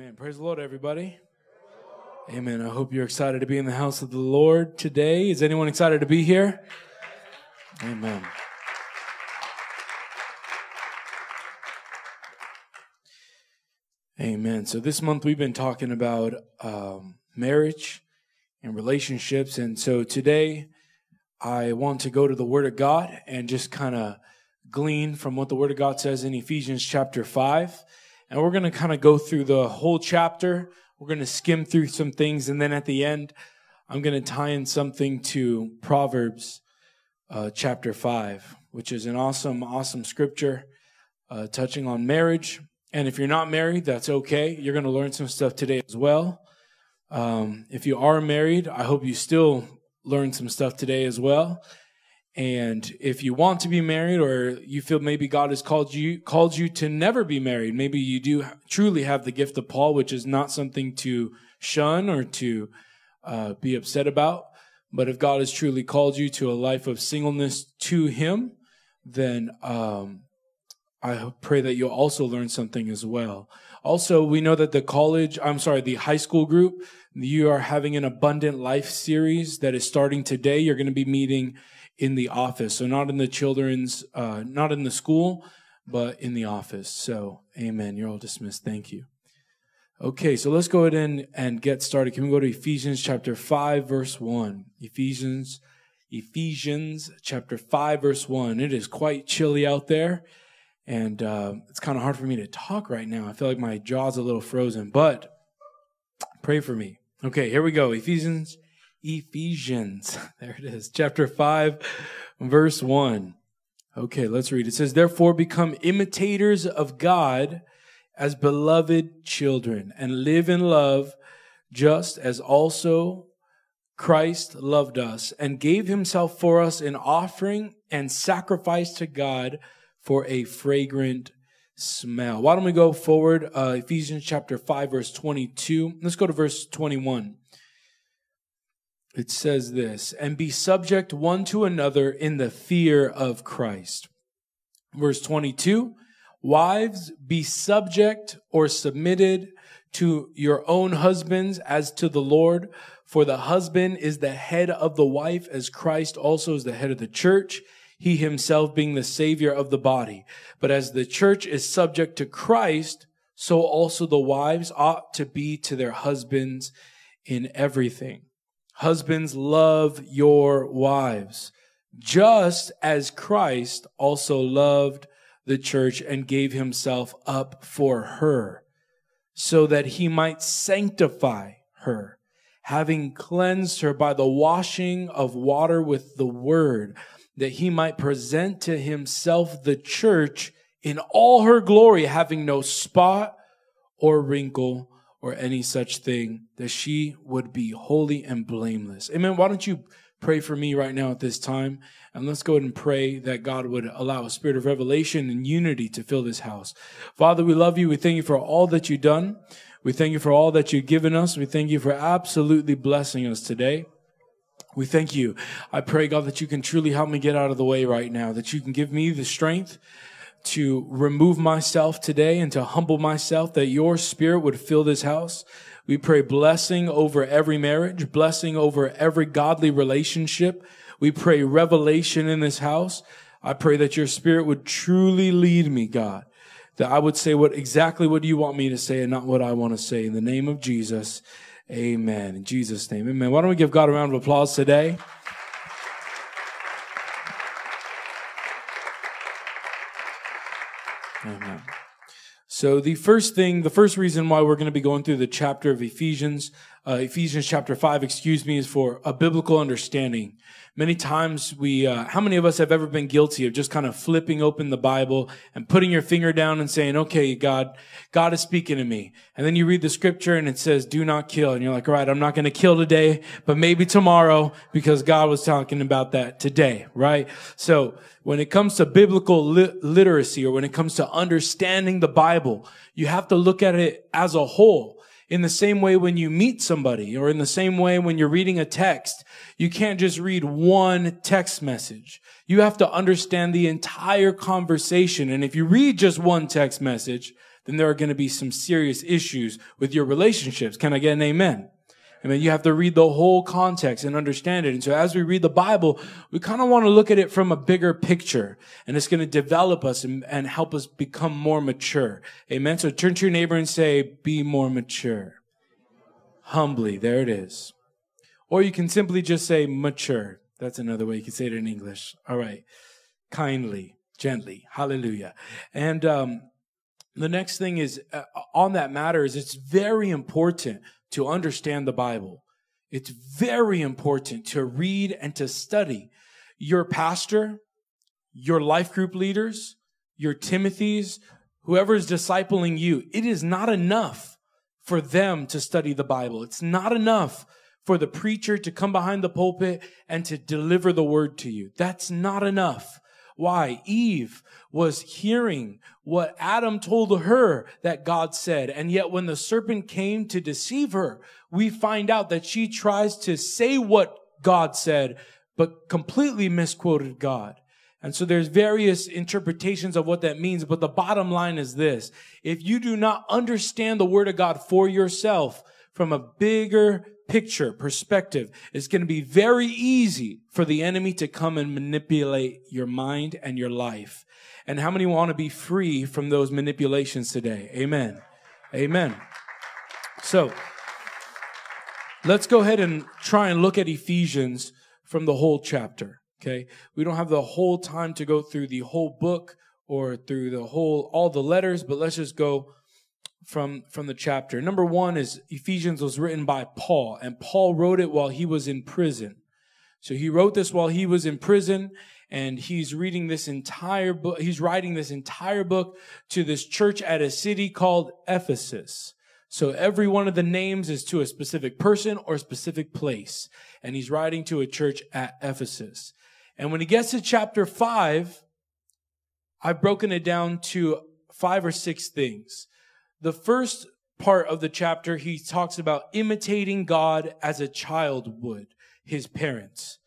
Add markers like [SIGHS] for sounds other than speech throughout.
Amen. Praise the Lord, everybody. Amen. I hope you're excited to be in the house of the Lord today. Is anyone excited to be here? Amen. Amen. So this month we've been talking about um, marriage and relationships. And so today I want to go to the Word of God and just kind of glean from what the Word of God says in Ephesians chapter 5. And we're going to kind of go through the whole chapter. We're going to skim through some things. And then at the end, I'm going to tie in something to Proverbs uh, chapter 5, which is an awesome, awesome scripture uh, touching on marriage. And if you're not married, that's okay. You're going to learn some stuff today as well. Um, if you are married, I hope you still learn some stuff today as well. And if you want to be married or you feel maybe God has called you called you to never be married, maybe you do truly have the gift of Paul, which is not something to shun or to uh, be upset about. But if God has truly called you to a life of singleness to Him, then um, I pray that you'll also learn something as well. Also, we know that the college, I'm sorry, the high school group, you are having an abundant life series that is starting today. You're going to be meeting in the office. So not in the children's, uh, not in the school, but in the office. So, amen. You're all dismissed. Thank you. Okay, so let's go ahead and, and get started. Can we go to Ephesians chapter 5, verse 1? Ephesians, Ephesians chapter 5, verse 1. It is quite chilly out there, and uh, it's kind of hard for me to talk right now. I feel like my jaw's a little frozen, but pray for me. Okay, here we go. Ephesians Ephesians. [LAUGHS] There it is. Chapter 5, verse 1. Okay, let's read. It says, Therefore become imitators of God as beloved children and live in love just as also Christ loved us and gave himself for us an offering and sacrifice to God for a fragrant smell. Why don't we go forward? Uh, Ephesians chapter 5, verse 22. Let's go to verse 21 it says this, and be subject one to another in the fear of Christ. Verse 22, wives, be subject or submitted to your own husbands as to the Lord, for the husband is the head of the wife as Christ also is the head of the church, he himself being the savior of the body. But as the church is subject to Christ, so also the wives ought to be to their husbands in everything. Husbands, love your wives, just as Christ also loved the church and gave himself up for her, so that he might sanctify her, having cleansed her by the washing of water with the word, that he might present to himself the church in all her glory, having no spot or wrinkle or any such thing, that she would be holy and blameless. Amen. Why don't you pray for me right now at this time? And let's go ahead and pray that God would allow a spirit of revelation and unity to fill this house. Father, we love you. We thank you for all that you've done. We thank you for all that you've given us. We thank you for absolutely blessing us today. We thank you. I pray, God, that you can truly help me get out of the way right now, that you can give me the strength to remove myself today and to humble myself that your spirit would fill this house. We pray blessing over every marriage, blessing over every godly relationship. We pray revelation in this house. I pray that your spirit would truly lead me, God, that I would say what exactly what you want me to say and not what I want to say. In the name of Jesus, amen. In Jesus' name, amen. Why don't we give God a round of applause today? So the first thing, the first reason why we're going to be going through the chapter of Ephesians, uh, Ephesians chapter five, excuse me, is for a biblical understanding. Many times we, uh, how many of us have ever been guilty of just kind of flipping open the Bible and putting your finger down and saying, okay, God, God is speaking to me. And then you read the scripture and it says, do not kill. And you're like, all right, I'm not going to kill today, but maybe tomorrow because God was talking about that today, right? So when it comes to biblical li- literacy or when it comes to understanding the Bible, you have to look at it as a whole. In the same way when you meet somebody or in the same way when you're reading a text, you can't just read one text message. You have to understand the entire conversation. And if you read just one text message, then there are going to be some serious issues with your relationships. Can I get an amen? I mean, you have to read the whole context and understand it. And so as we read the Bible, we kind of want to look at it from a bigger picture and it's going to develop us and, and help us become more mature. Amen. So turn to your neighbor and say, be more mature. Humbly. There it is. Or you can simply just say mature. That's another way you can say it in English. All right. Kindly, gently. Hallelujah. And, um, the next thing is uh, on that matter is it's very important to understand the Bible. It's very important to read and to study. Your pastor, your life group leaders, your Timothy's, whoever is discipling you, it is not enough for them to study the Bible. It's not enough for the preacher to come behind the pulpit and to deliver the word to you. That's not enough. Why? Eve was hearing what Adam told her that God said. And yet when the serpent came to deceive her, we find out that she tries to say what God said, but completely misquoted God. And so there's various interpretations of what that means, but the bottom line is this. If you do not understand the word of God for yourself from a bigger picture, perspective, it's going to be very easy for the enemy to come and manipulate your mind and your life. And how many want to be free from those manipulations today? Amen. Amen. So, let's go ahead and try and look at Ephesians from the whole chapter. Okay. We don't have the whole time to go through the whole book or through the whole, all the letters, but let's just go from from the chapter. Number one is Ephesians was written by Paul, and Paul wrote it while he was in prison. So he wrote this while he was in prison, and he's reading this entire book. He's writing this entire book to this church at a city called Ephesus. So every one of the names is to a specific person or a specific place, and he's writing to a church at Ephesus. And when he gets to chapter five, I've broken it down to five or six things. The first part of the chapter, he talks about imitating God as a child would his parents.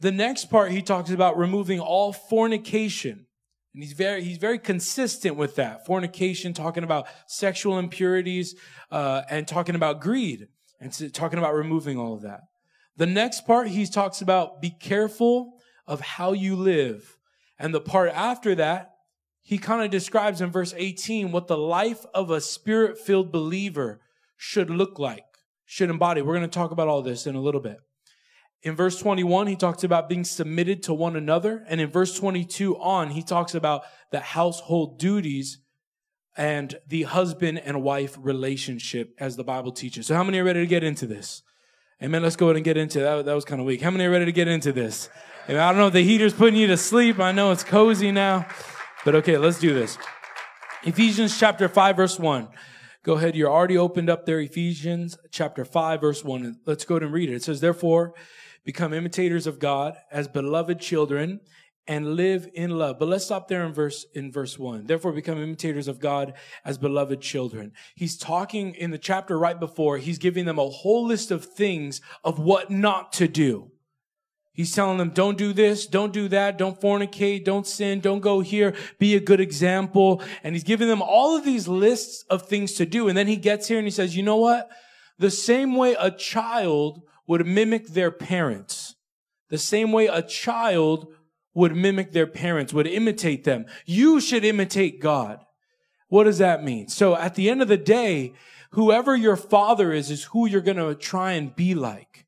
The next part, he talks about removing all fornication. And he's very, he's very consistent with that. Fornication, talking about sexual impurities, uh, and talking about greed, and talking about removing all of that. The next part, he talks about be careful of how you live. And the part after that, he kind of describes in verse 18 what the life of a spirit filled believer should look like, should embody. We're going to talk about all this in a little bit. In verse 21, he talks about being submitted to one another. And in verse 22 on, he talks about the household duties and the husband and wife relationship as the Bible teaches. So how many are ready to get into this? Amen. Let's go ahead and get into that. That was kind of weak. How many are ready to get into this? I don't know if the heater's putting you to sleep. I know it's cozy now. But okay, let's do this. Ephesians chapter 5 verse 1. Go ahead. You're already opened up there. Ephesians chapter 5 verse 1. Let's go ahead and read it. It says, therefore, become imitators of God as beloved children and live in love. But let's stop there in verse, in verse one. Therefore become imitators of God as beloved children. He's talking in the chapter right before, he's giving them a whole list of things of what not to do. He's telling them, don't do this, don't do that, don't fornicate, don't sin, don't go here, be a good example. And he's giving them all of these lists of things to do. And then he gets here and he says, you know what? The same way a child would mimic their parents, the same way a child would mimic their parents, would imitate them. You should imitate God. What does that mean? So at the end of the day, whoever your father is, is who you're going to try and be like.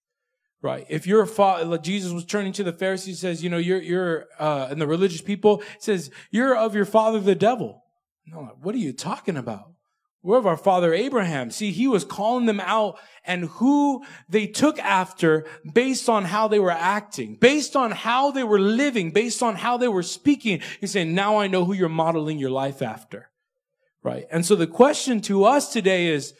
Right. If you're a father, Jesus was turning to the Pharisees, says, you know, you're, you're, uh, and the religious people says, you're of your father, the devil. No, what are you talking about? We're of our father Abraham. See, he was calling them out and who they took after based on how they were acting, based on how they were living, based on how they were speaking. He's saying, now I know who you're modeling your life after. Right. And so the question to us today is,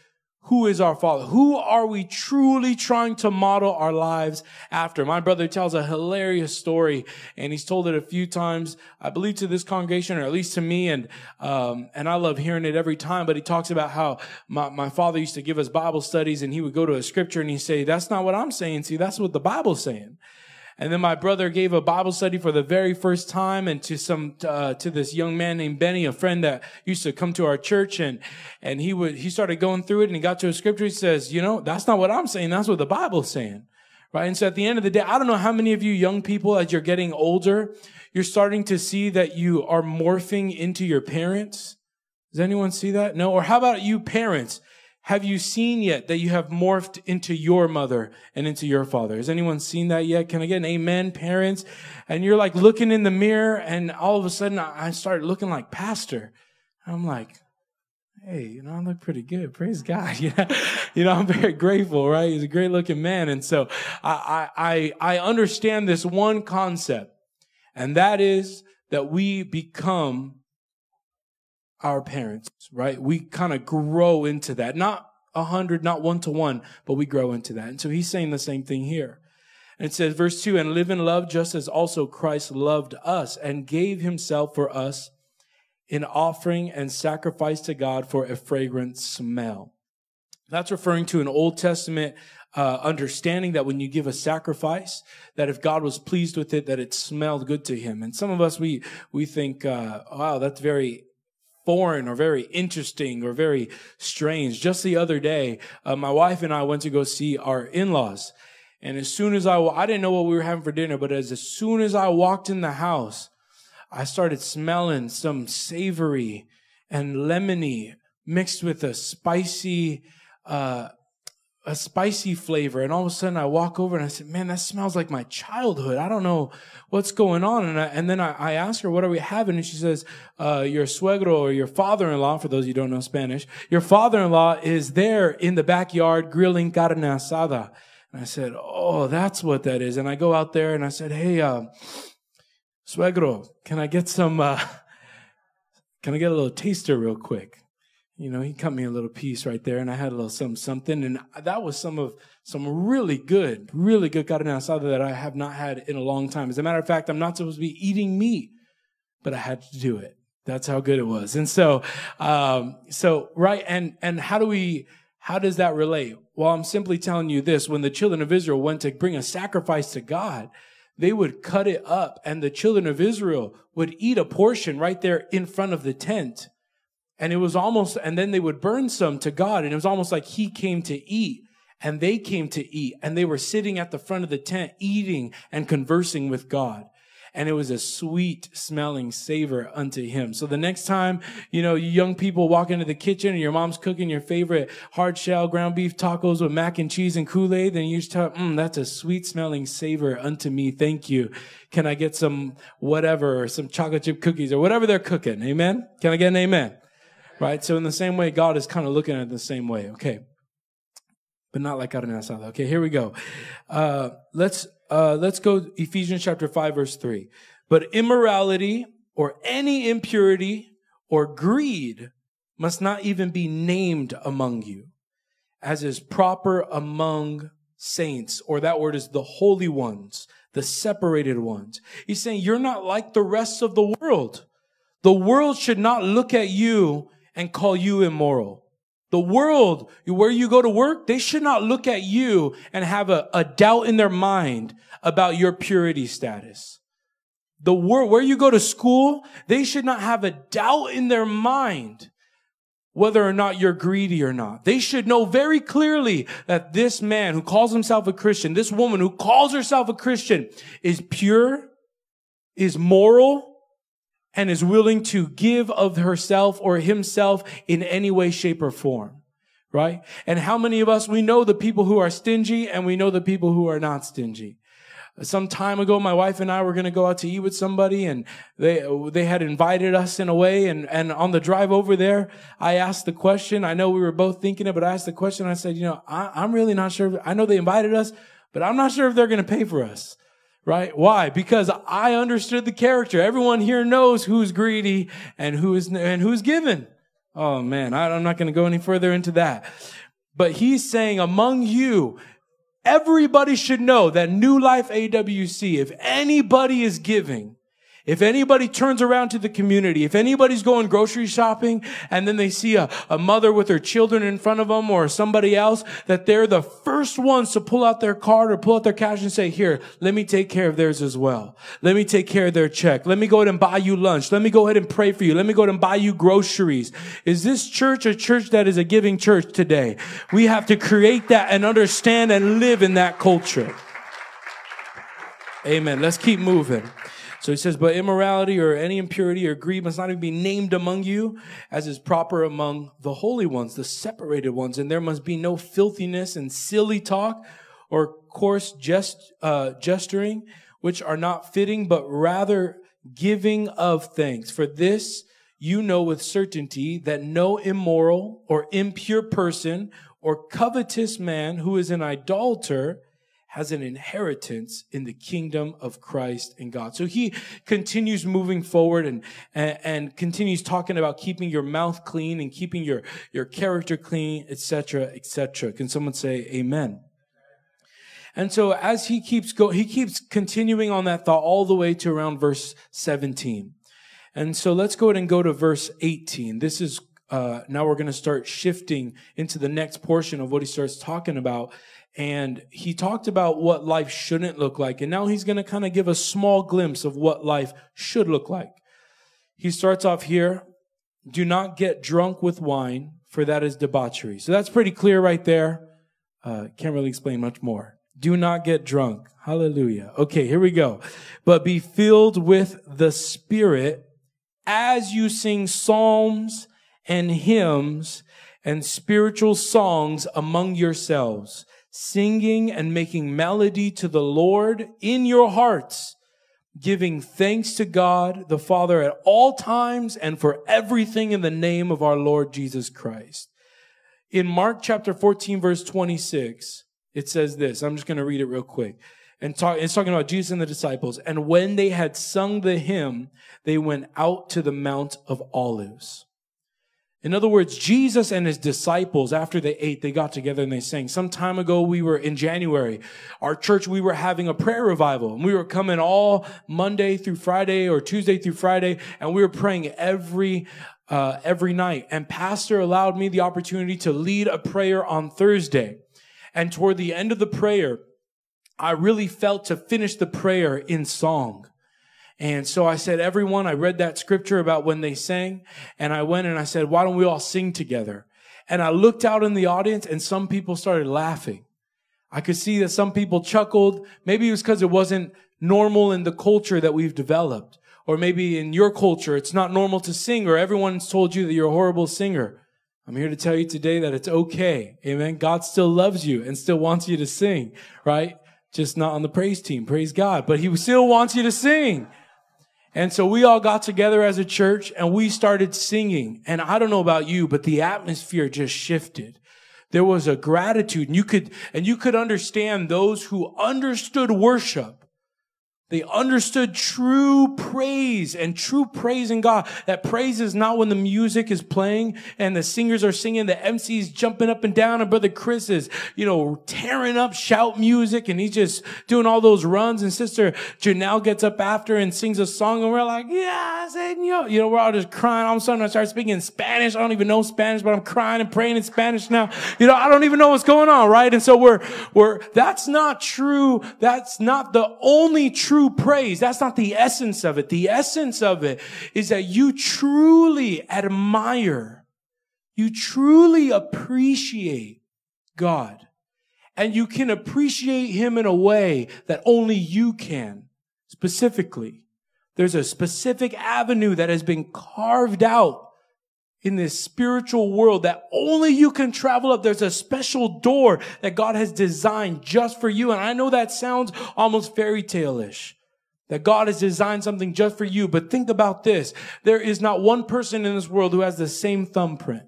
who is our father? Who are we truly trying to model our lives after? My brother tells a hilarious story and he's told it a few times, I believe to this congregation or at least to me. And, um, and I love hearing it every time, but he talks about how my, my father used to give us Bible studies and he would go to a scripture and he'd say, that's not what I'm saying. See, that's what the Bible's saying. And then my brother gave a Bible study for the very first time and to some, uh, to this young man named Benny, a friend that used to come to our church and, and he would, he started going through it and he got to a scripture. He says, you know, that's not what I'm saying. That's what the Bible's saying. Right. And so at the end of the day, I don't know how many of you young people, as you're getting older, you're starting to see that you are morphing into your parents. Does anyone see that? No. Or how about you parents? Have you seen yet that you have morphed into your mother and into your father? Has anyone seen that yet? Can I get an amen, parents? And you're like looking in the mirror and all of a sudden I start looking like pastor. I'm like, hey, you know, I look pretty good. Praise God. [LAUGHS] You know, you know, I'm very grateful, right? He's a great looking man. And so I, I, I understand this one concept, and that is that we become our parents, right? We kind of grow into that. Not a hundred, not one to one, but we grow into that. And so he's saying the same thing here. And it says, verse two, and live in love just as also Christ loved us and gave himself for us in offering and sacrifice to God for a fragrant smell. That's referring to an Old Testament uh, understanding that when you give a sacrifice, that if God was pleased with it, that it smelled good to Him. And some of us we we think, uh, wow, that's very foreign or very interesting or very strange. Just the other day, uh, my wife and I went to go see our in-laws. And as soon as I, I didn't know what we were having for dinner, but as, as soon as I walked in the house, I started smelling some savory and lemony mixed with a spicy, uh, a spicy flavor. And all of a sudden I walk over and I said, man, that smells like my childhood. I don't know what's going on. And, I, and then I, I ask her, what are we having? And she says, uh, your suegro or your father-in-law, for those you don't know Spanish, your father-in-law is there in the backyard grilling carne asada. And I said, oh, that's what that is. And I go out there and I said, hey, uh, suegro, can I get some, uh, [LAUGHS] can I get a little taster real quick? You know, he cut me a little piece right there, and I had a little something, something, and that was some of some really good, really good carne asada that I have not had in a long time. As a matter of fact, I'm not supposed to be eating meat, but I had to do it. That's how good it was. And so, um, so right, and and how do we? How does that relate? Well, I'm simply telling you this: when the children of Israel went to bring a sacrifice to God, they would cut it up, and the children of Israel would eat a portion right there in front of the tent and it was almost, and then they would burn some to God. And it was almost like he came to eat and they came to eat and they were sitting at the front of the tent eating and conversing with God. And it was a sweet smelling savor unto him. So the next time, you know, you young people walk into the kitchen and your mom's cooking your favorite hard shell ground beef tacos with mac and cheese and Kool-Aid, then you just tell, mm, that's a sweet smelling savor unto me. Thank you. Can I get some whatever or some chocolate chip cookies or whatever they're cooking? Amen. Can I get an amen? Right? So in the same way, God is kind of looking at it the same way. Okay. But not like carne asada. Okay, here we go. Uh, let's, uh, let's go Ephesians chapter 5 verse 3. But immorality or any impurity or greed must not even be named among you as is proper among saints, or that word is the holy ones, the separated ones. He's saying you're not like the rest of the world. The world should not look at you and call you immoral. The world, where you go to work, they should not look at you and have a, a doubt in their mind about your purity status. The world, where you go to school, they should not have a doubt in their mind whether or not you're greedy or not. They should know very clearly that this man who calls himself a Christian, this woman who calls herself a Christian is pure, is moral, and is willing to give of herself or himself in any way, shape, or form. Right? And how many of us, we know the people who are stingy and we know the people who are not stingy. Some time ago, my wife and I were going to go out to eat with somebody and they, they had invited us in a way. And, and on the drive over there, I asked the question. I know we were both thinking it, but I asked the question. I said, you know, I, I'm really not sure. I know they invited us, but I'm not sure if they're going to pay for us right? Why? Because I understood the character. Everyone here knows who's greedy and who's and who's given. Oh man, I'm not going to go any further into that. But he's saying among you, everybody should know that New Life AWC, if anybody is giving, If anybody turns around to the community, if anybody's going grocery shopping and then they see a, a mother with her children in front of them or somebody else, that they're the first ones to pull out their card or pull out their cash and say, here, let me take care of theirs as well. Let me take care of their check. Let me go ahead and buy you lunch. Let me go ahead and pray for you. Let me go ahead and buy you groceries. Is this church a church that is a giving church today? We have to create that and understand and live in that culture. Amen. Let's keep moving. So he says, but immorality or any impurity or greed must not even be named among you as is proper among the holy ones, the separated ones. And there must be no filthiness and silly talk or coarse jest, uh, gesturing, which are not fitting, but rather giving of thanks. For this you know with certainty that no immoral or impure person or covetous man who is an idolater has an inheritance in the kingdom of Christ and God. So he continues moving forward and, and, and continues talking about keeping your mouth clean and keeping your, your character clean, etc., etc. Can someone say amen? And so as he keeps go, he keeps continuing on that thought all the way to around verse 17. And so let's go ahead and go to verse 18. This is, uh, now we're going to start shifting into the next portion of what he starts talking about and he talked about what life shouldn't look like. And now he's going to kind of give a small glimpse of what life should look like. He starts off here. Do not get drunk with wine, for that is debauchery. So that's pretty clear right there. Uh, can't really explain much more. Do not get drunk. Hallelujah. Okay, here we go. But be filled with the Spirit as you sing psalms and hymns and spiritual songs among yourselves singing and making melody to the Lord in your hearts, giving thanks to God the Father at all times and for everything in the name of our Lord Jesus Christ. In Mark chapter 14 verse 26, it says this. I'm just going to read it real quick. And talk, it's talking about Jesus and the disciples. And when they had sung the hymn, they went out to the Mount of Olives. In other words, Jesus and his disciples, after they ate, they got together and they sang. Some time ago, we were in January. Our church, we were having a prayer revival and we were coming all Monday through Friday or Tuesday through Friday and we were praying every, uh, every night. And pastor allowed me the opportunity to lead a prayer on Thursday. And toward the end of the prayer, I really felt to finish the prayer in song. And so I said, everyone, I read that scripture about when they sang and I went and I said, why don't we all sing together? And I looked out in the audience and some people started laughing. I could see that some people chuckled. Maybe it was because it wasn't normal in the culture that we've developed. Or maybe in your culture, it's not normal to sing or everyone's told you that you're a horrible singer. I'm here to tell you today that it's okay. Amen. God still loves you and still wants you to sing, right? Just not on the praise team. Praise God. But he still wants you to sing. And so we all got together as a church and we started singing. And I don't know about you, but the atmosphere just shifted. There was a gratitude and you could, and you could understand those who understood worship they understood true praise and true praise in God. That praise is not when the music is playing and the singers are singing, the MC's jumping up and down, and Brother Chris is, you know, tearing up shout music and he's just doing all those runs. And Sister Janelle gets up after and sings a song and we're like, yeah, Senor. You know, we're all just crying. All of a sudden I start speaking in Spanish. I don't even know Spanish, but I'm crying and praying in Spanish now. You know, I don't even know what's going on, right? And so we're, we're, that's not true. That's not the only true true praise. That's not the essence of it. The essence of it is that you truly admire, you truly appreciate God. And you can appreciate Him in a way that only you can. Specifically, there's a specific avenue that has been carved out in this spiritual world that only you can travel up. There's a special door that God has designed just for you. And I know that sounds almost fairy tale-ish. That God has designed something just for you. But think about this. There is not one person in this world who has the same thumbprint.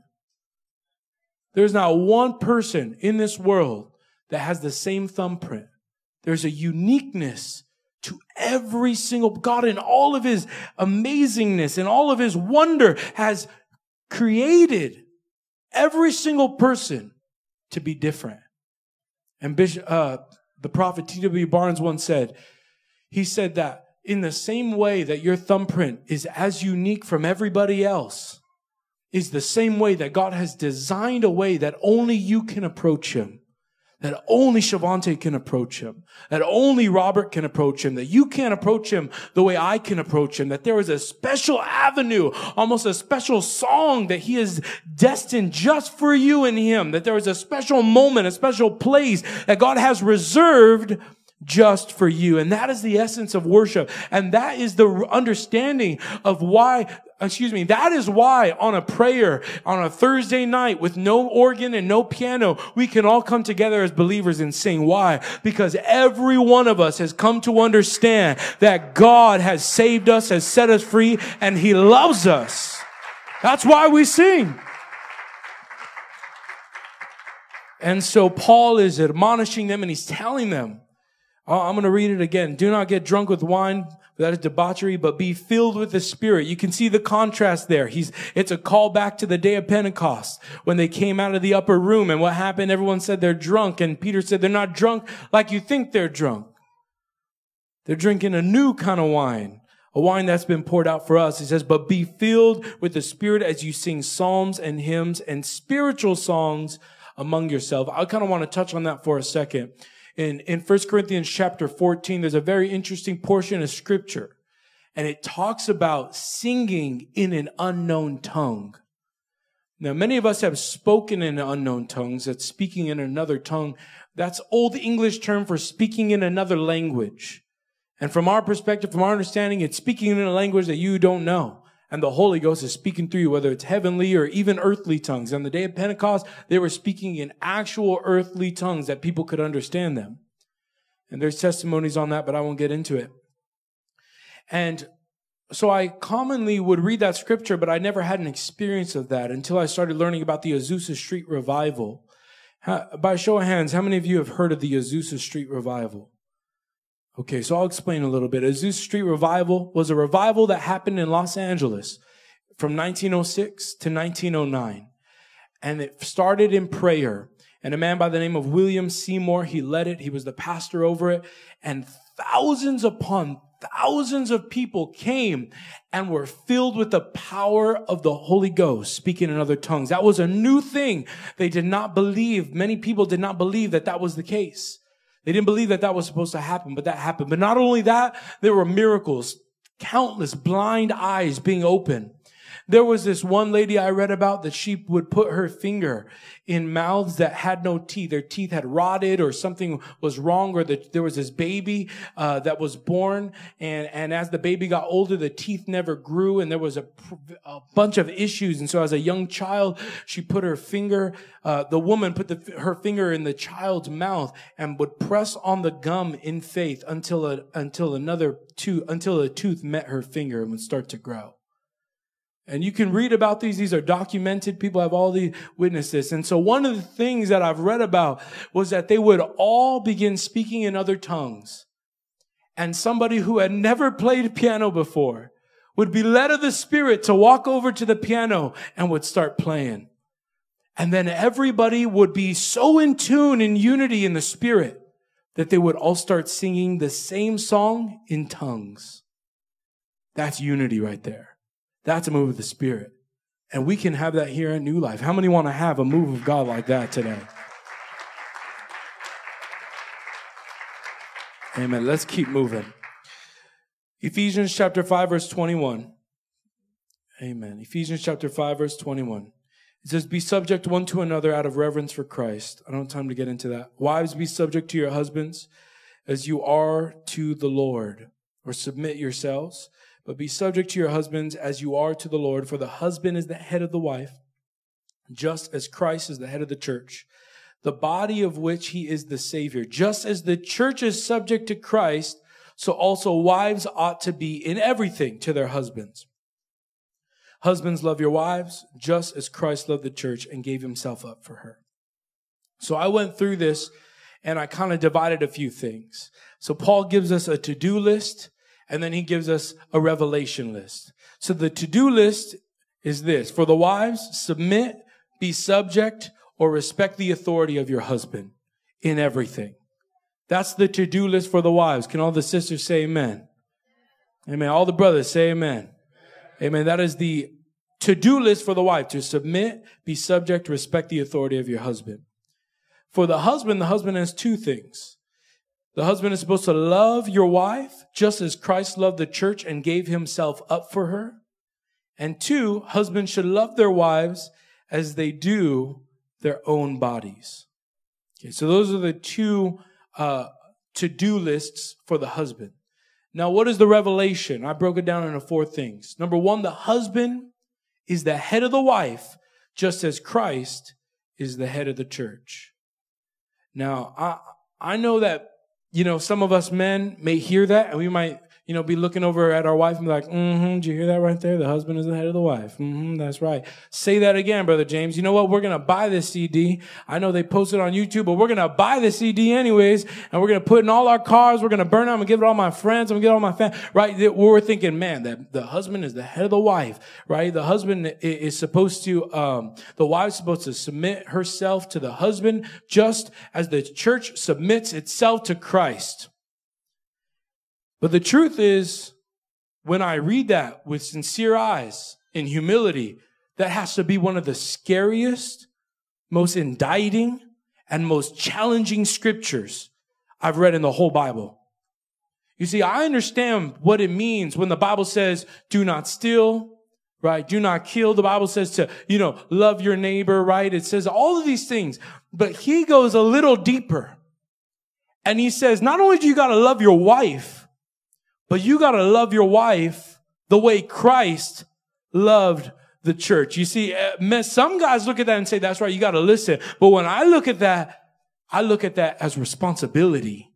There's not one person in this world that has the same thumbprint. There's a uniqueness to every single God in all of his amazingness and all of his wonder has created every single person to be different. And Bishop, uh, the prophet T.W. Barnes once said, he said that in the same way that your thumbprint is as unique from everybody else, is the same way that God has designed a way that only you can approach Him that only Shavante can approach him, that only Robert can approach him, that you can't approach him the way I can approach him, that there is a special avenue, almost a special song that he is destined just for you and him, that there is a special moment, a special place that God has reserved just for you. And that is the essence of worship. And that is the understanding of why excuse me, that is why on a prayer on a Thursday night with no organ and no piano, we can all come together as believers and sing. Why? Because every one of us has come to understand that God has saved us, has set us free, and He loves us. That's why we sing. And so Paul is admonishing them and he's telling them, Uh, I'm going to read it again. Do not get drunk with wine. That is debauchery, but be filled with the Spirit. You can see the contrast there. He's, it's a call back to the day of Pentecost when they came out of the upper room and what happened? Everyone said they're drunk and Peter said they're not drunk like you think they're drunk. They're drinking a new kind of wine, a wine that's been poured out for us. He says, but be filled with the Spirit as you sing psalms and hymns and spiritual songs among yourself. I kind of want to touch on that for a second in, in 1 Corinthians chapter 14, there's a very interesting portion of scripture. And it talks about singing in an unknown tongue. Now, many of us have spoken in unknown tongues. That's speaking in another tongue. That's old English term for speaking in another language. And from our perspective, from our understanding, it's speaking in a language that you don't know and the Holy Ghost is speaking through you, whether it's heavenly or even earthly tongues. On the day of Pentecost, they were speaking in actual earthly tongues that people could understand them. And there's testimonies on that, but I won't get into it. And so I commonly would read that scripture, but I never had an experience of that until I started learning about the Azusa Street revival. by show of hands, how many of you have heard of the Azusa Street revival? Okay, so I'll explain a little bit. Azusa Street Revival was a revival that happened in Los Angeles from 1906 to 1909. And it started in prayer. And a man by the name of William Seymour, he led it. He was the pastor over it. And thousands upon thousands of people came and were filled with the power of the Holy Ghost, speaking in other tongues. That was a new thing. They did not believe, many people did not believe that that was the case. They didn't believe that that was supposed to happen, but that happened. But not only that, there were miracles, countless blind eyes being opened. There was this one lady I read about that she would put her finger in mouths that had no teeth. Their teeth had rotted or something was wrong or there was this baby uh, that was born. And, and as the baby got older, the teeth never grew and there was a, a bunch of issues. And so as a young child, she put her finger, uh, the woman put the, her finger in the child's mouth and would press on the gum in faith until a, until another tooth, until a tooth met her finger and would start to grow. And you can read about these. These are documented. People have all the witnesses. And so one of the things that I've read about was that they would all begin speaking in other tongues. And somebody who had never played piano before would be led of the spirit to walk over to the piano and would start playing. And then everybody would be so in tune in unity in the spirit that they would all start singing the same song in tongues. That's unity right there. That's a move of the Spirit. And we can have that here at New Life. How many want to have a move of God like that today? Amen. Let's keep moving. Ephesians chapter 5, verse 21. Amen. Ephesians chapter 5, verse 21. It says, Be subject one to another out of reverence for Christ. I don't have time to get into that. Wives, be subject to your husbands as you are to the Lord, or submit yourselves but be subject to your husbands as you are to the Lord, for the husband is the head of the wife, just as Christ is the head of the church, the body of which he is the Savior. Just as the church is subject to Christ, so also wives ought to be in everything to their husbands. Husbands, love your wives, just as Christ loved the church and gave himself up for her. So I went through this and I kind of divided a few things. So Paul gives us a to-do list and then he gives us a revelation list. So the to-do list is this. For the wives, submit, be subject, or respect the authority of your husband in everything. That's the to-do list for the wives. Can all the sisters say amen? Amen. All the brothers say amen. Amen. That is the to-do list for the wife to submit, be subject, respect the authority of your husband. For the husband, the husband has two things. The husband is supposed to love your wife just as Christ loved the church and gave himself up for her. And two, husbands should love their wives as they do their own bodies. Okay, so those are the two uh, to-do lists for the husband. Now, what is the revelation? I broke it down into four things. Number one, the husband is the head of the wife, just as Christ is the head of the church. Now, I, I know that, you know, some of us men may hear that and we might you know, be looking over at our wife and be like, mm-hmm, did you hear that right there? The husband is the head of the wife. Mm-hmm, that's right. Say that again, Brother James. You know what? We're going to buy this CD. I know they posted on YouTube, but we're going to buy the CD anyways, and we're going to put in all our cars. We're going to burn it. I'm going to give it to all my friends. I'm going to get all my family, right? We're thinking, man, that the husband is the head of the wife, right? The husband is supposed to, um, the wife's supposed to submit herself to the husband just as the church submits itself to Christ. But the truth is, when I read that with sincere eyes in humility, that has to be one of the scariest, most indicting, and most challenging scriptures I've read in the whole Bible. You see, I understand what it means when the Bible says, do not steal, right? Do not kill. The Bible says to, you know, love your neighbor, right? It says all of these things, but he goes a little deeper. And he says, not only do you got to love your wife, but you got to love your wife the way Christ loved the church. You see, uh, some guys look at that and say, that's right, you got to listen. But when I look at that, I look at that as responsibility.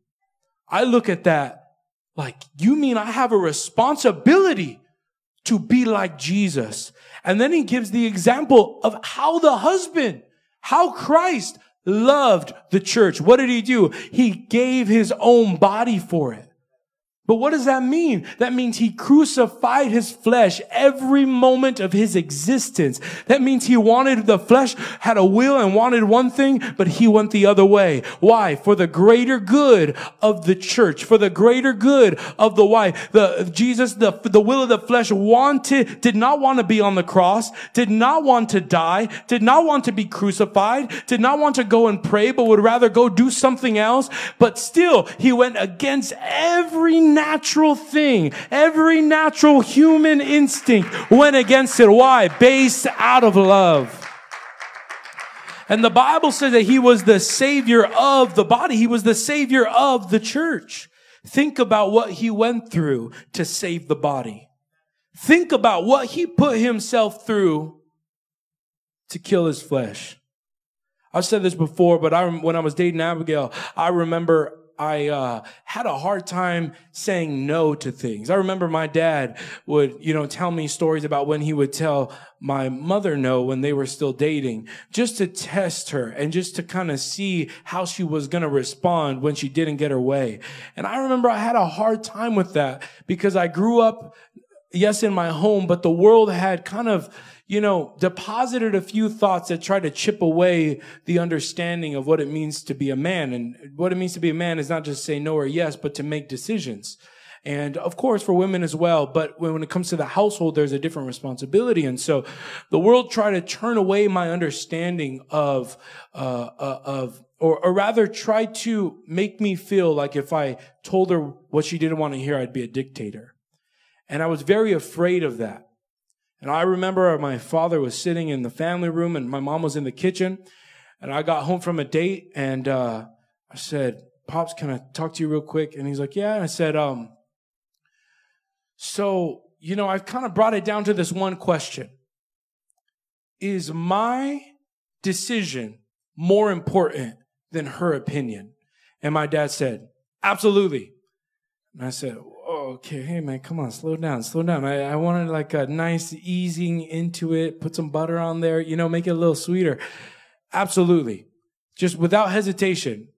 I look at that like, you mean I have a responsibility to be like Jesus? And then he gives the example of how the husband, how Christ loved the church. What did he do? He gave his own body for it. But what does that mean? That means he crucified his flesh every moment of his existence. That means he wanted the flesh, had a will and wanted one thing, but he went the other way. Why? For the greater good of the church, for the greater good of the wife. The, Jesus, the, the will of the flesh wanted, did not want to be on the cross, did not want to die, did not want to be crucified, did not want to go and pray, but would rather go do something else. But still, he went against every natural thing, every natural human instinct went against it. Why? Based out of love. And the Bible says that he was the savior of the body. He was the savior of the church. Think about what he went through to save the body. Think about what he put himself through to kill his flesh. I've said this before, but I, when I was dating Abigail, I remember I uh, had a hard time saying no to things. I remember my dad would, you know, tell me stories about when he would tell my mother no when they were still dating, just to test her and just to kind of see how she was going to respond when she didn't get her way. And I remember I had a hard time with that because I grew up, yes, in my home, but the world had kind of, you know, deposited a few thoughts that try to chip away the understanding of what it means to be a man. And what it means to be a man is not just say no or yes, but to make decisions. And of course for women as well. But when it comes to the household, there's a different responsibility. And so the world tried to turn away my understanding of, uh, uh, of, or, or rather try to make me feel like if I told her what she didn't want to hear, I'd be a dictator. And I was very afraid of that. And I remember my father was sitting in the family room and my mom was in the kitchen. And I got home from a date and uh, I said, Pops, can I talk to you real quick? And he's like, Yeah. And I said, um, so, you know, I've kind of brought it down to this one question. Is my decision more important than her opinion? And my dad said, Absolutely. And I said, okay, hey man, come on, slow down, slow down. I, I wanted like a nice easing into it, put some butter on there, you know, make it a little sweeter. Absolutely. Just without hesitation.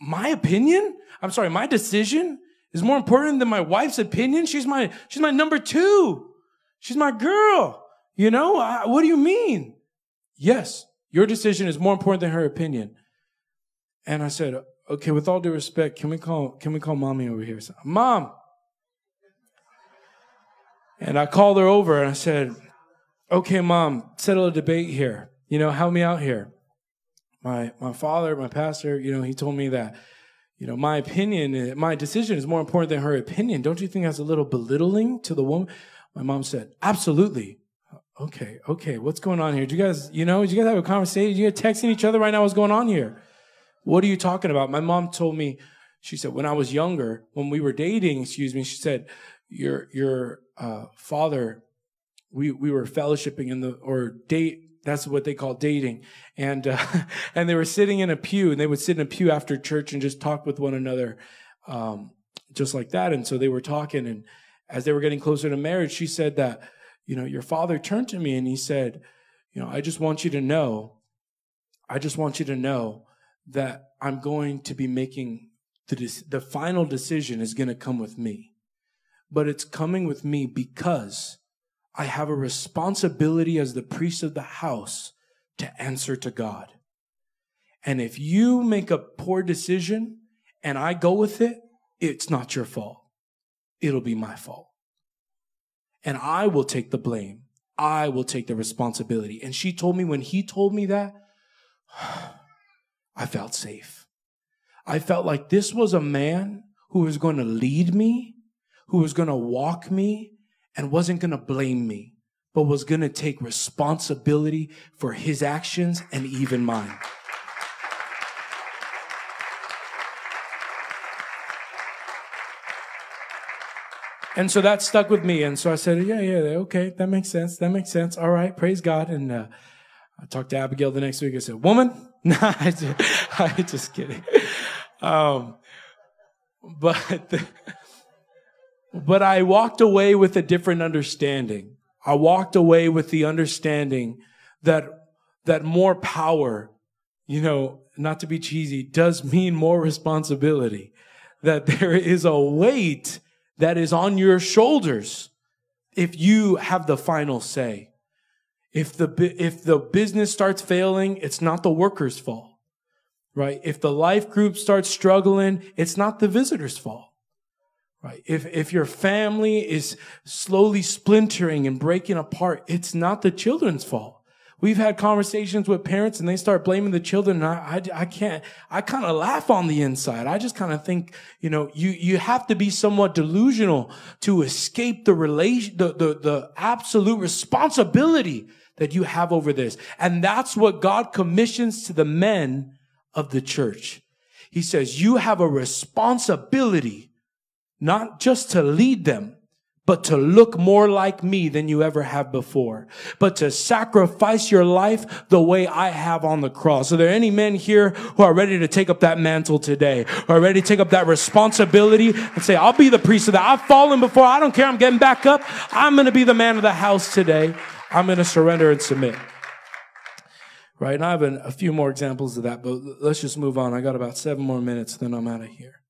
My opinion? I'm sorry, my decision is more important than my wife's opinion. She's my, she's my number two. She's my girl. You know, I, what do you mean? Yes, your decision is more important than her opinion. And I said, okay, with all due respect, can we call, can we call mommy over here? Mom, And I called her over and I said, okay, mom, settle a debate here. You know, help me out here. My, my father, my pastor, you know, he told me that, you know, my opinion, my decision is more important than her opinion. Don't you think that's a little belittling to the woman? My mom said, absolutely. Okay, okay, what's going on here? Do you guys, you know, do you guys have a conversation? You guys texting each other right now? What's going on here? What are you talking about? My mom told me, she said, when I was younger, when we were dating, excuse me, she said, your, your, uh, father, we, we were fellowshipping in the, or date, that's what they call dating. And, uh, [LAUGHS] and they were sitting in a pew and they would sit in a pew after church and just talk with one another, um, just like that. And so they were talking and as they were getting closer to marriage, she said that, you know, your father turned to me and he said, you know, I just want you to know, I just want you to know that I'm going to be making the, the final decision is going to come with me. But it's coming with me because I have a responsibility as the priest of the house to answer to God. And if you make a poor decision and I go with it, it's not your fault. It'll be my fault. And I will take the blame. I will take the responsibility. And she told me when he told me that, [SIGHS] I felt safe. I felt like this was a man who was going to lead me, who was going to walk me, and wasn't going to blame me, but was going to take responsibility for his actions and even mine. And so that stuck with me. And so I said, yeah, yeah, okay, that makes sense. That makes sense. All right, praise God. And uh, I talked to Abigail the next week. I said, woman? [LAUGHS] Nah, I just, [LAUGHS] I'm just kidding. Um, but, but I walked away with a different understanding. I walked away with the understanding that, that more power, you know, not to be cheesy, does mean more responsibility. That there is a weight that is on your shoulders if you have the final say. If the, if the business starts failing, it's not the worker's fault, right? If the life group starts struggling, it's not the visitor's fault, right? If, if your family is slowly splintering and breaking apart, it's not the children's fault. We've had conversations with parents and they start blaming the children. And I, I, I can't, I kind of laugh on the inside. I just kind of think, you know, you, you have to be somewhat delusional to escape the relation, the, the, the absolute responsibility that you have over this. And that's what God commissions to the men of the church. He says, you have a responsibility not just to lead them, but to look more like me than you ever have before, but to sacrifice your life the way I have on the cross. Are there any men here who are ready to take up that mantle today, who are ready to take up that responsibility and say, I'll be the priest of that. I've fallen before. I don't care. I'm getting back up. I'm going to be the man of the house today. I'm going to surrender and submit. Right. And I have a few more examples of that, but let's just move on. I got about seven more minutes, then I'm out of here.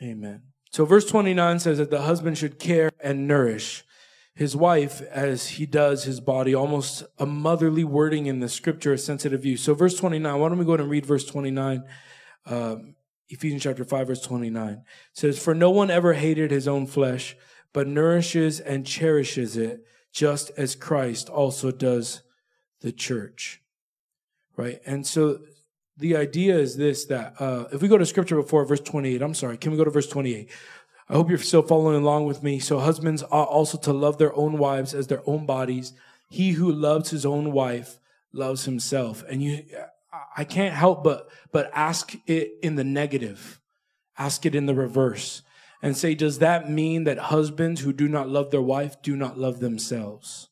Amen. So verse 29 says that the husband should care and nourish his wife as he does his body, almost a motherly wording in the scripture, a sensitive view. So verse 29, why don't we go ahead and read verse 29? Um, Ephesians chapter 5, verse 29 says, For no one ever hated his own flesh, but nourishes and cherishes it, just as Christ also does the church. Right? And so the idea is this that uh, if we go to scripture before verse 28 i'm sorry can we go to verse 28 i hope you're still following along with me so husbands are also to love their own wives as their own bodies he who loves his own wife loves himself and you i can't help but but ask it in the negative ask it in the reverse and say does that mean that husbands who do not love their wife do not love themselves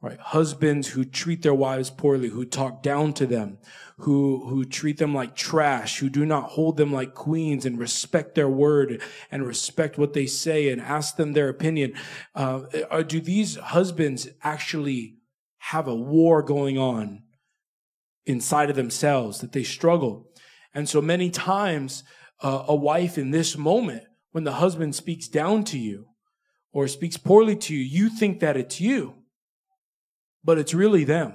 right husbands who treat their wives poorly who talk down to them who, who treat them like trash, who do not hold them like queens and respect their word and respect what they say and ask them their opinion. Uh, do these husbands actually have a war going on inside of themselves that they struggle? And so many times, uh, a wife in this moment, when the husband speaks down to you or speaks poorly to you, you think that it's you, but it's really them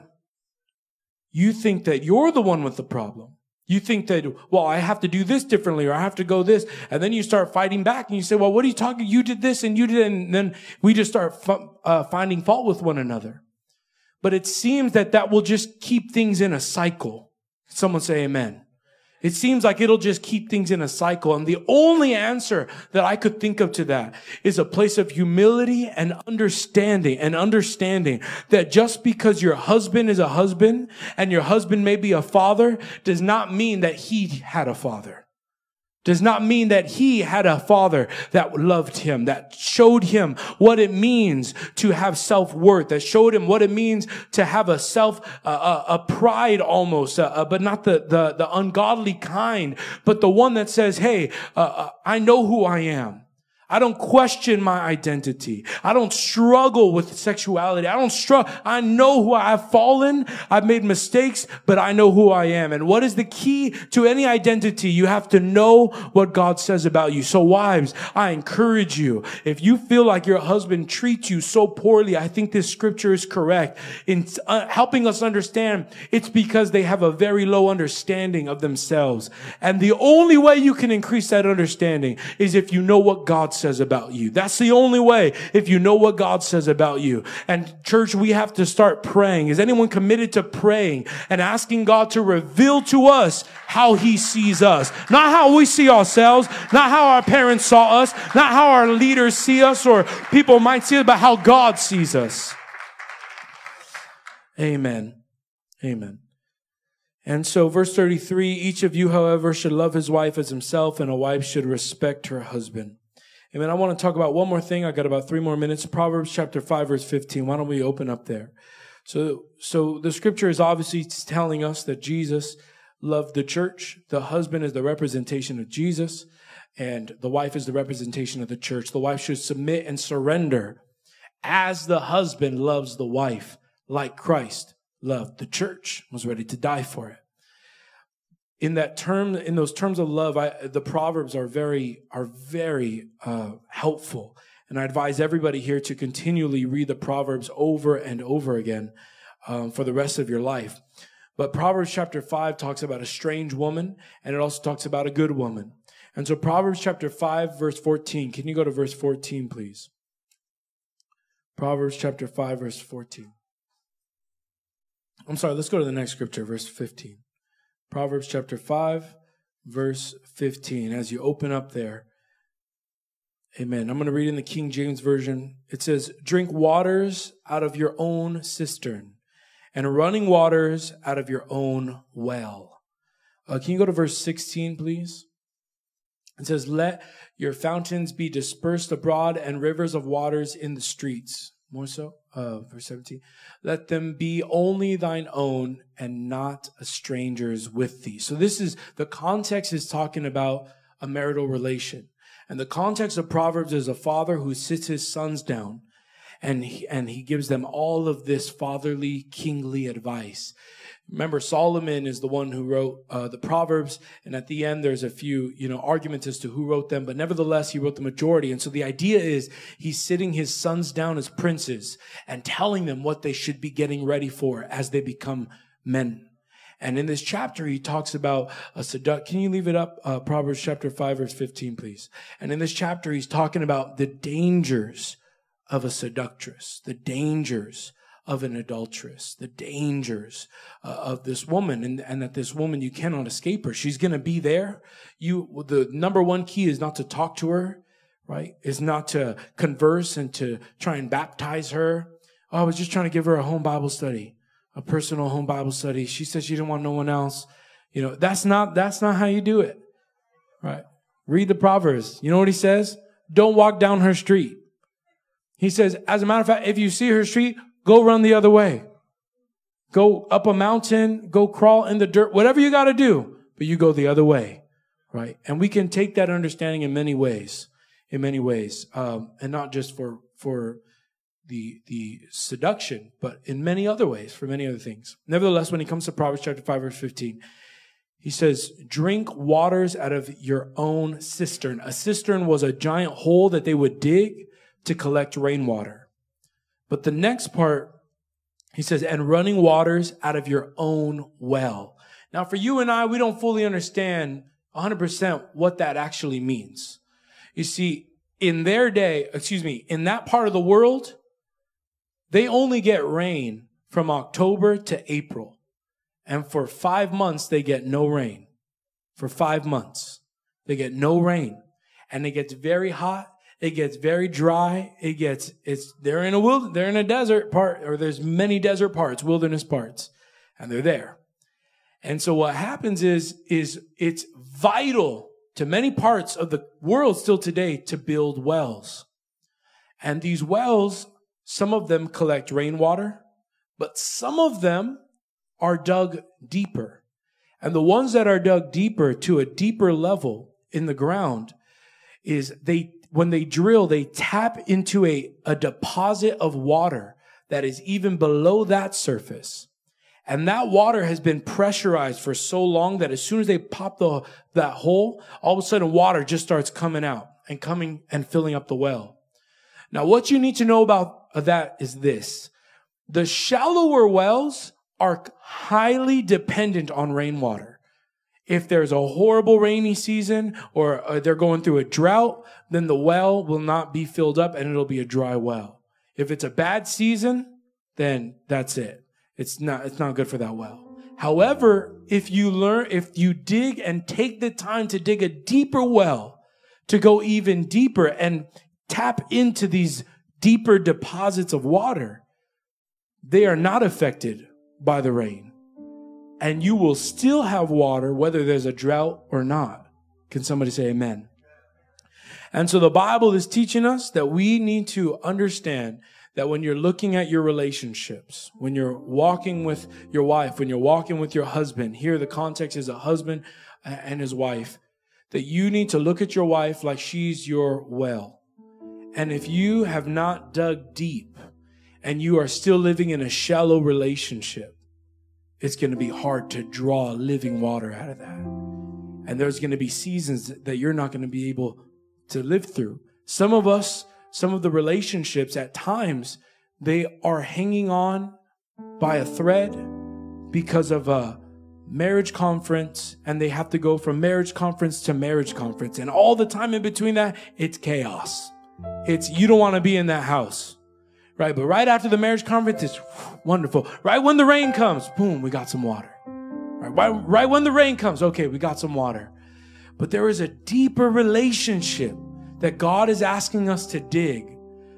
you think that you're the one with the problem. You think that, well, I have to do this differently or I have to go this. And then you start fighting back and you say, well, what are you talking? You did this and you did. And then we just start uh, finding fault with one another. But it seems that that will just keep things in a cycle. Someone say amen. It seems like it'll just keep things in a cycle. And the only answer that I could think of to that is a place of humility and understanding and understanding that just because your husband is a husband and your husband may be a father does not mean that he had a father does not mean that he had a father that loved him, that showed him what it means to have self-worth, that showed him what it means to have a self, uh, a, a, pride almost, uh, but not the, the, the ungodly kind, but the one that says, hey, uh, uh, I know who I am. I don't question my identity. I don't struggle with sexuality. I don't struggle. I know who I've fallen. I've made mistakes, but I know who I am. And what is the key to any identity? You have to know what God says about you. So wives, I encourage you. If you feel like your husband treats you so poorly, I think this scripture is correct in uh, helping us understand it's because they have a very low understanding of themselves. And the only way you can increase that understanding is if you know what God says says about you. That's the only way if you know what God says about you. And church, we have to start praying. Is anyone committed to praying and asking God to reveal to us how he sees us? Not how we see ourselves, not how our parents saw us, not how our leaders see us or people might see us, but how God sees us. Amen. Amen. And so, verse 33 each of you, however, should love his wife as himself, and a wife should respect her husband. Amen. I want to talk about one more thing. I got about three more minutes. Proverbs chapter 5, verse 15. Why don't we open up there? So, so the scripture is obviously telling us that Jesus loved the church. The husband is the representation of Jesus, and the wife is the representation of the church. The wife should submit and surrender as the husband loves the wife, like Christ loved the church, was ready to die for it in that term, in those terms of love, I, the proverbs are very are very uh, helpful, and I advise everybody here to continually read the proverbs over and over again um, for the rest of your life. But Proverbs chapter five talks about a strange woman, and it also talks about a good woman. And so Proverbs chapter five, verse fourteen. Can you go to verse fourteen, please? Proverbs chapter five, verse fourteen. I'm sorry. Let's go to the next scripture, verse fifteen. Proverbs chapter 5, verse 15. As you open up there, amen. I'm going to read in the King James Version. It says, Drink waters out of your own cistern, and running waters out of your own well. Uh, can you go to verse 16, please? It says, Let your fountains be dispersed abroad and rivers of waters in the streets. More so? uh, verse 17, let them be only thine own and not a stranger's with thee. So this is, the context is talking about a marital relation. And the context of Proverbs is a father who sits his sons down and he, and he gives them all of this fatherly, kingly advice. Remember, Solomon is the one who wrote uh, the Proverbs, and at the end, there's a few, you know, arguments as to who wrote them, but nevertheless, he wrote the majority. And so the idea is he's sitting his sons down as princes and telling them what they should be getting ready for as they become men. And in this chapter, he talks about a seduct. Can you leave it up? Uh, Proverbs chapter 5, verse 15, please. And in this chapter, he's talking about the dangers of a seductress, the dangers of an adulteress, the dangers uh, of this woman, and, and that this woman, you cannot escape her. She's going to be there. You, the number one key is not to talk to her, right? Is not to converse and to try and baptize her. Oh, I was just trying to give her a home Bible study, a personal home Bible study. She said she didn't want no one else. You know, that's not, that's not how you do it, right? Read the Proverbs. You know what he says? Don't walk down her street. He says, as a matter of fact, if you see her street, Go run the other way. Go up a mountain, go crawl in the dirt, whatever you got to do, but you go the other way, right? And we can take that understanding in many ways, in many ways, um, and not just for for the the seduction, but in many other ways, for many other things. Nevertheless, when he comes to Proverbs chapter five, verse fifteen, he says, "Drink waters out of your own cistern." A cistern was a giant hole that they would dig to collect rainwater. But the next part, he says, and running waters out of your own well. Now, for you and I, we don't fully understand 100% what that actually means. You see, in their day, excuse me, in that part of the world, they only get rain from October to April. And for five months, they get no rain. For five months, they get no rain. And it gets very hot. It gets very dry. It gets, it's, they're in a wild, they're in a desert part, or there's many desert parts, wilderness parts, and they're there. And so what happens is, is it's vital to many parts of the world still today to build wells. And these wells, some of them collect rainwater, but some of them are dug deeper. And the ones that are dug deeper to a deeper level in the ground is they, when they drill, they tap into a, a deposit of water that is even below that surface. And that water has been pressurized for so long that as soon as they pop the, that hole, all of a sudden water just starts coming out and coming and filling up the well. Now, what you need to know about that is this. The shallower wells are highly dependent on rainwater. If there's a horrible rainy season or uh, they're going through a drought, then the well will not be filled up and it'll be a dry well. If it's a bad season, then that's it. It's not, it's not good for that well. However, if you learn, if you dig and take the time to dig a deeper well, to go even deeper and tap into these deeper deposits of water, they are not affected by the rain. And you will still have water whether there's a drought or not. Can somebody say amen? And so the Bible is teaching us that we need to understand that when you're looking at your relationships, when you're walking with your wife, when you're walking with your husband, here the context is a husband and his wife, that you need to look at your wife like she's your well. And if you have not dug deep and you are still living in a shallow relationship, it's going to be hard to draw living water out of that. And there's going to be seasons that you're not going to be able to live through. Some of us, some of the relationships at times, they are hanging on by a thread because of a marriage conference and they have to go from marriage conference to marriage conference. And all the time in between that, it's chaos. It's, you don't want to be in that house. Right? But right after the marriage conference, it's wonderful. Right when the rain comes, boom, we got some water. Right, right, when the rain comes, okay, we got some water. But there is a deeper relationship that God is asking us to dig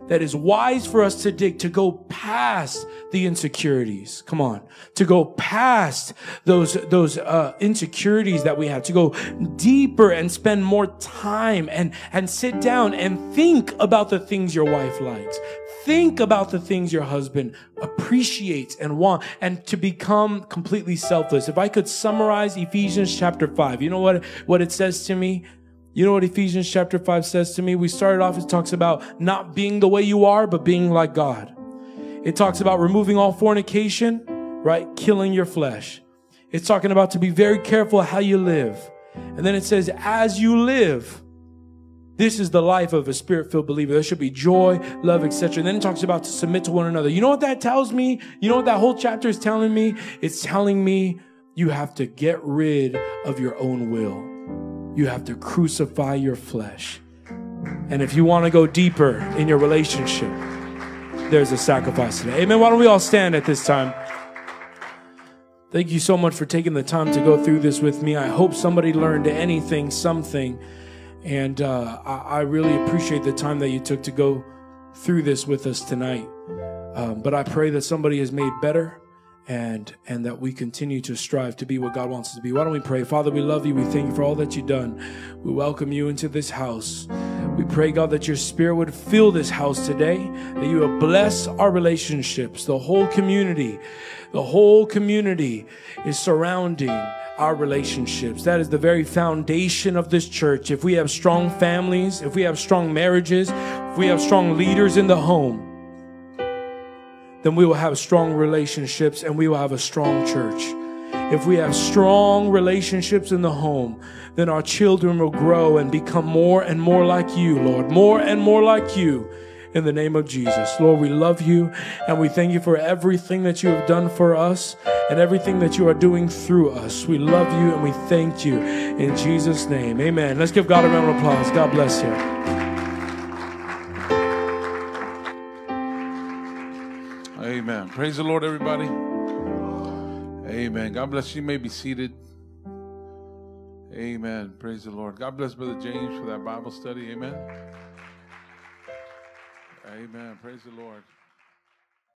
that is wise for us to dig, to go past the insecurities. Come on. To go past those, those, uh, insecurities that we have, to go deeper and spend more time and, and sit down and think about the things your wife likes. Think about the things your husband appreciates and wants and to become completely selfless. If I could summarize Ephesians chapter five, you know what, what it says to me? You know what Ephesians chapter 5 says to me? We started off, it talks about not being the way you are, but being like God. It talks about removing all fornication, right? Killing your flesh. It's talking about to be very careful how you live. And then it says, as you live, this is the life of a spirit filled believer. There should be joy, love, etc. And then it talks about to submit to one another. You know what that tells me? You know what that whole chapter is telling me? It's telling me you have to get rid of your own will you have to crucify your flesh. And if you want to go deeper in your relationship, there's a sacrifice today. Amen. Why don't we all stand at this time? Thank you so much for taking the time to go through this with me. I hope somebody learned anything, something. And uh, I, I, really appreciate the time that you took to go through this with us tonight. Um, but I pray that somebody is made better and and that we continue to strive to be what God wants us to be. Why don't we pray? Father, we love you. We thank you for all that you've done. We welcome you into this house. We pray, God, that your spirit would fill this house today, that you would bless our relationships, the whole community. The whole community is surrounding our relationships. That is the very foundation of this church. If we have strong families, if we have strong marriages, if we have strong leaders in the home, then we will have strong relationships and we will have a strong church. If we have strong relationships in the home, then our children will grow and become more and more like you, Lord, more and more like you. In the name of Jesus. Lord, we love you and we thank you for everything that you have done for us and everything that you are doing through us. We love you and we thank you in Jesus' name. Amen. Let's give God a round of applause. God bless you. Amen. Praise the Lord, everybody. Amen. God bless you. You may be seated. Amen. Praise the Lord. God bless Brother James for that Bible study. Amen. Amen. Praise the Lord.